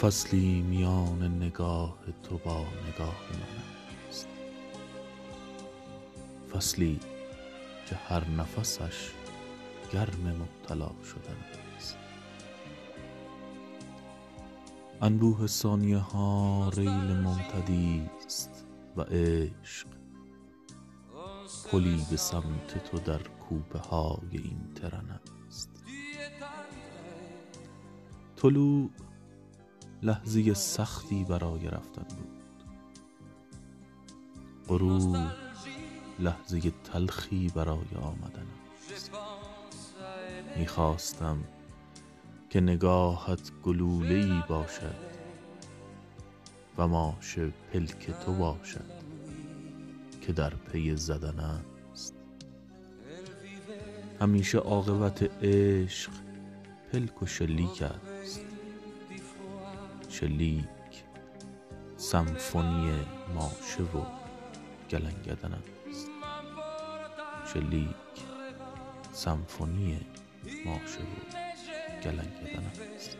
فصلی میان نگاه تو با نگاه من است. فصلی که هر نفسش گرم مبتلا شدن است. انبوه ثانیه ها ریل ممتدی است و عشق پلی به سمت تو در کوبه های این ترن است. طلوع لحظه سختی برای رفتن بود. غروب لحظه تلخی برای آمدن است. می‌خواستم که نگاهت گلوله ای باشد و ماش پلک تو باشد که در پی زدن است. همیشه عاقبت عشق پلک و شلیک است. شلیک سمفونی ماشه و گلنگدن است. شلیک سمفونی ماشه و گلنگدن است.